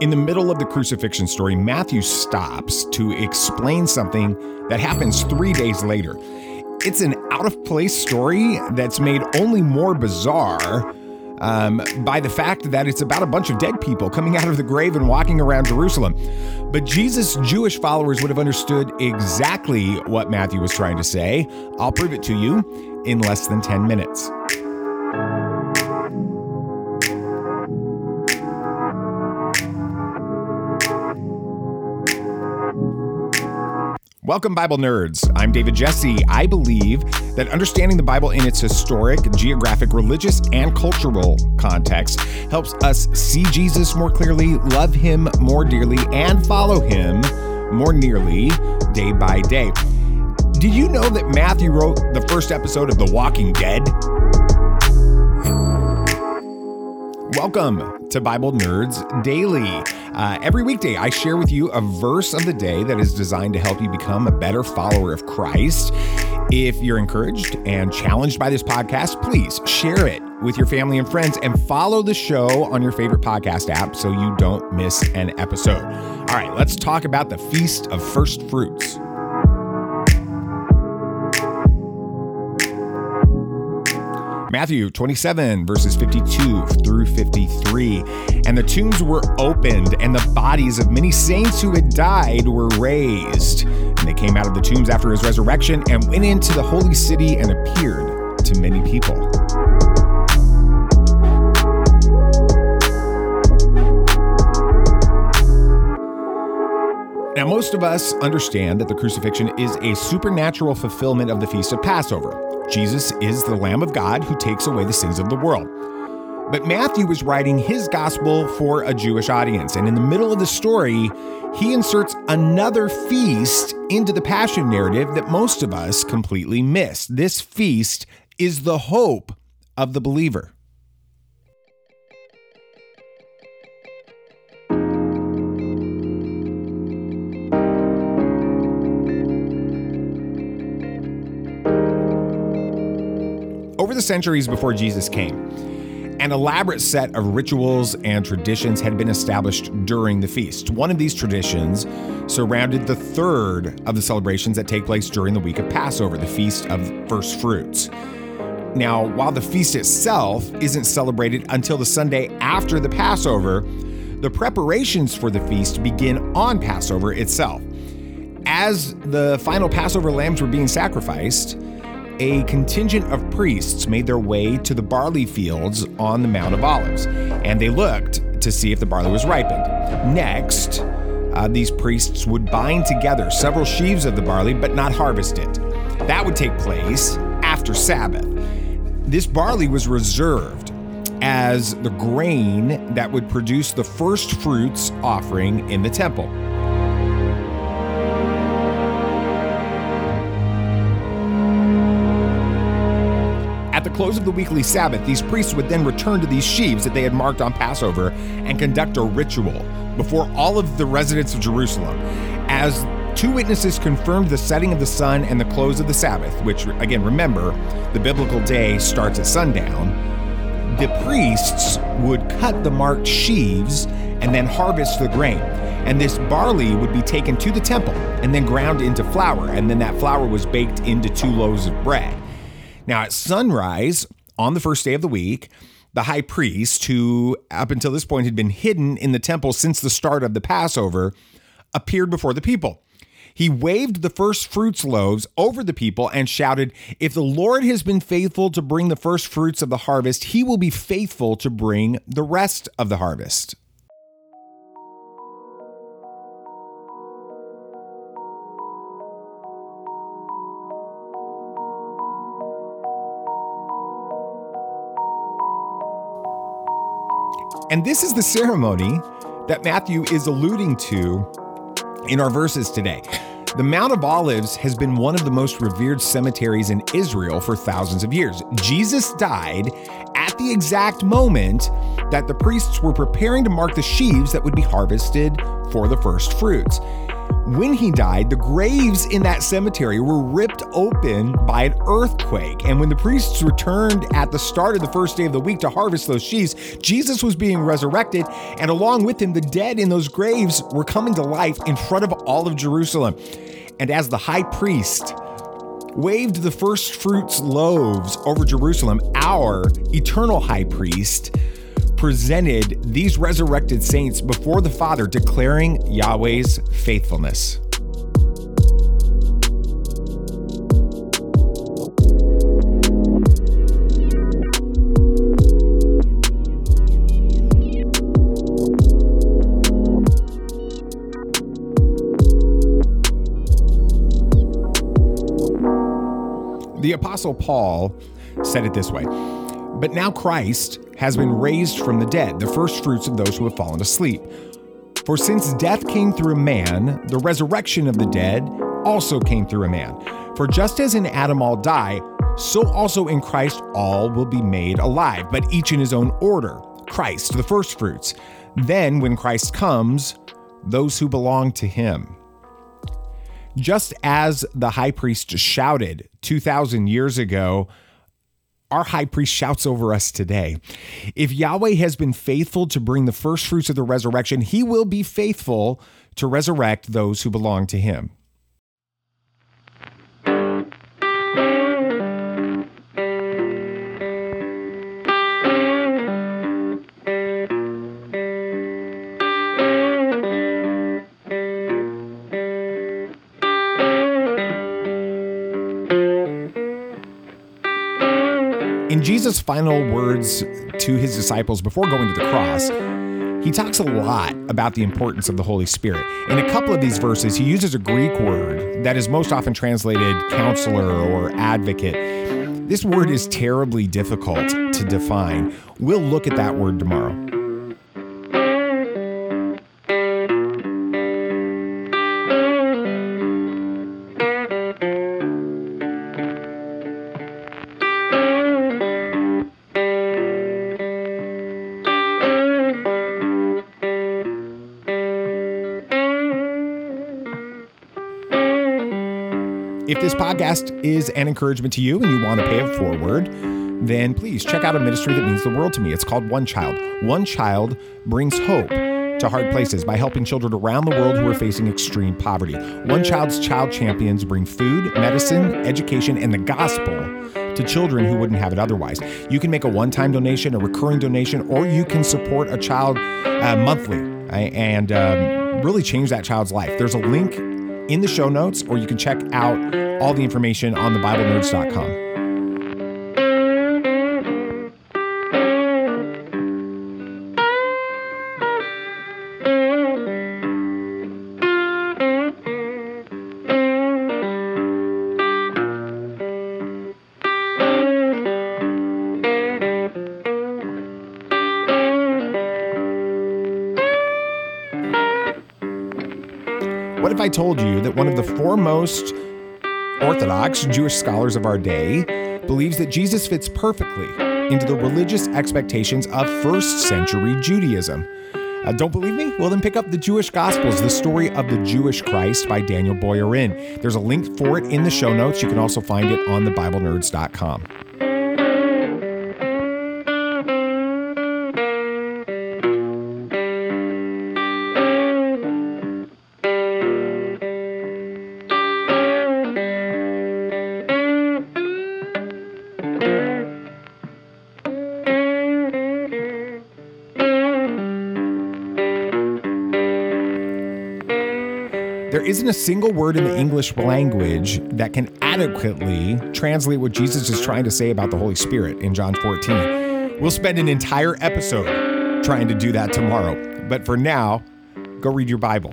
In the middle of the crucifixion story, Matthew stops to explain something that happens three days later. It's an out of place story that's made only more bizarre um, by the fact that it's about a bunch of dead people coming out of the grave and walking around Jerusalem. But Jesus' Jewish followers would have understood exactly what Matthew was trying to say. I'll prove it to you in less than 10 minutes. Welcome, Bible nerds. I'm David Jesse. I believe that understanding the Bible in its historic, geographic, religious, and cultural context helps us see Jesus more clearly, love him more dearly, and follow him more nearly day by day. Did you know that Matthew wrote the first episode of The Walking Dead? Welcome to Bible Nerds Daily. Uh, every weekday, I share with you a verse of the day that is designed to help you become a better follower of Christ. If you're encouraged and challenged by this podcast, please share it with your family and friends and follow the show on your favorite podcast app so you don't miss an episode. All right, let's talk about the Feast of First Fruits. Matthew 27, verses 52 through 53. And the tombs were opened, and the bodies of many saints who had died were raised. And they came out of the tombs after his resurrection and went into the holy city and appeared to many people. Now, most of us understand that the crucifixion is a supernatural fulfillment of the Feast of Passover. Jesus is the Lamb of God who takes away the sins of the world. But Matthew was writing his gospel for a Jewish audience, and in the middle of the story, he inserts another feast into the Passion narrative that most of us completely miss. This feast is the hope of the believer. Over the centuries before Jesus came, an elaborate set of rituals and traditions had been established during the feast. One of these traditions surrounded the third of the celebrations that take place during the week of Passover, the Feast of First Fruits. Now, while the feast itself isn't celebrated until the Sunday after the Passover, the preparations for the feast begin on Passover itself. As the final Passover lambs were being sacrificed, a contingent of priests made their way to the barley fields on the Mount of Olives, and they looked to see if the barley was ripened. Next, uh, these priests would bind together several sheaves of the barley but not harvest it. That would take place after Sabbath. This barley was reserved as the grain that would produce the first fruits offering in the temple. The close of the weekly Sabbath, these priests would then return to these sheaves that they had marked on Passover and conduct a ritual before all of the residents of Jerusalem. As two witnesses confirmed the setting of the sun and the close of the Sabbath, which, again, remember, the biblical day starts at sundown, the priests would cut the marked sheaves and then harvest the grain. And this barley would be taken to the temple and then ground into flour, and then that flour was baked into two loaves of bread. Now, at sunrise on the first day of the week, the high priest, who up until this point had been hidden in the temple since the start of the Passover, appeared before the people. He waved the first fruits loaves over the people and shouted, If the Lord has been faithful to bring the first fruits of the harvest, he will be faithful to bring the rest of the harvest. And this is the ceremony that Matthew is alluding to in our verses today. The Mount of Olives has been one of the most revered cemeteries in Israel for thousands of years. Jesus died at the exact moment that the priests were preparing to mark the sheaves that would be harvested for the first fruits. When he died, the graves in that cemetery were ripped open by an earthquake. And when the priests returned at the start of the first day of the week to harvest those sheaves, Jesus was being resurrected. And along with him, the dead in those graves were coming to life in front of all of Jerusalem. And as the high priest waved the first fruits loaves over Jerusalem, our eternal high priest presented these resurrected saints before the Father, declaring Yahweh's faithfulness. The Apostle Paul said it this way But now Christ has been raised from the dead, the first fruits of those who have fallen asleep. For since death came through a man, the resurrection of the dead also came through a man. For just as in Adam all die, so also in Christ all will be made alive, but each in his own order. Christ, the first fruits. Then, when Christ comes, those who belong to him. Just as the high priest shouted 2,000 years ago, our high priest shouts over us today. If Yahweh has been faithful to bring the first fruits of the resurrection, he will be faithful to resurrect those who belong to him. Jesus' final words to his disciples before going to the cross, he talks a lot about the importance of the Holy Spirit. In a couple of these verses, he uses a Greek word that is most often translated counselor or advocate. This word is terribly difficult to define. We'll look at that word tomorrow. If this podcast is an encouragement to you and you want to pay it forward, then please check out a ministry that means the world to me. It's called One Child. One Child brings hope to hard places by helping children around the world who are facing extreme poverty. One Child's child champions bring food, medicine, education, and the gospel to children who wouldn't have it otherwise. You can make a one time donation, a recurring donation, or you can support a child uh, monthly and um, really change that child's life. There's a link in the show notes, or you can check out all the information on thebiblenerds.com. What if I told you that one of the foremost Orthodox Jewish scholars of our day believes that Jesus fits perfectly into the religious expectations of first century Judaism? Uh, don't believe me? Well, then pick up the Jewish Gospels, the story of the Jewish Christ by Daniel Boyarin. There's a link for it in the show notes. You can also find it on thebiblenerds.com. isn't a single word in the English language that can adequately translate what Jesus is trying to say about the Holy Spirit in John 14. We'll spend an entire episode trying to do that tomorrow. But for now, go read your Bible.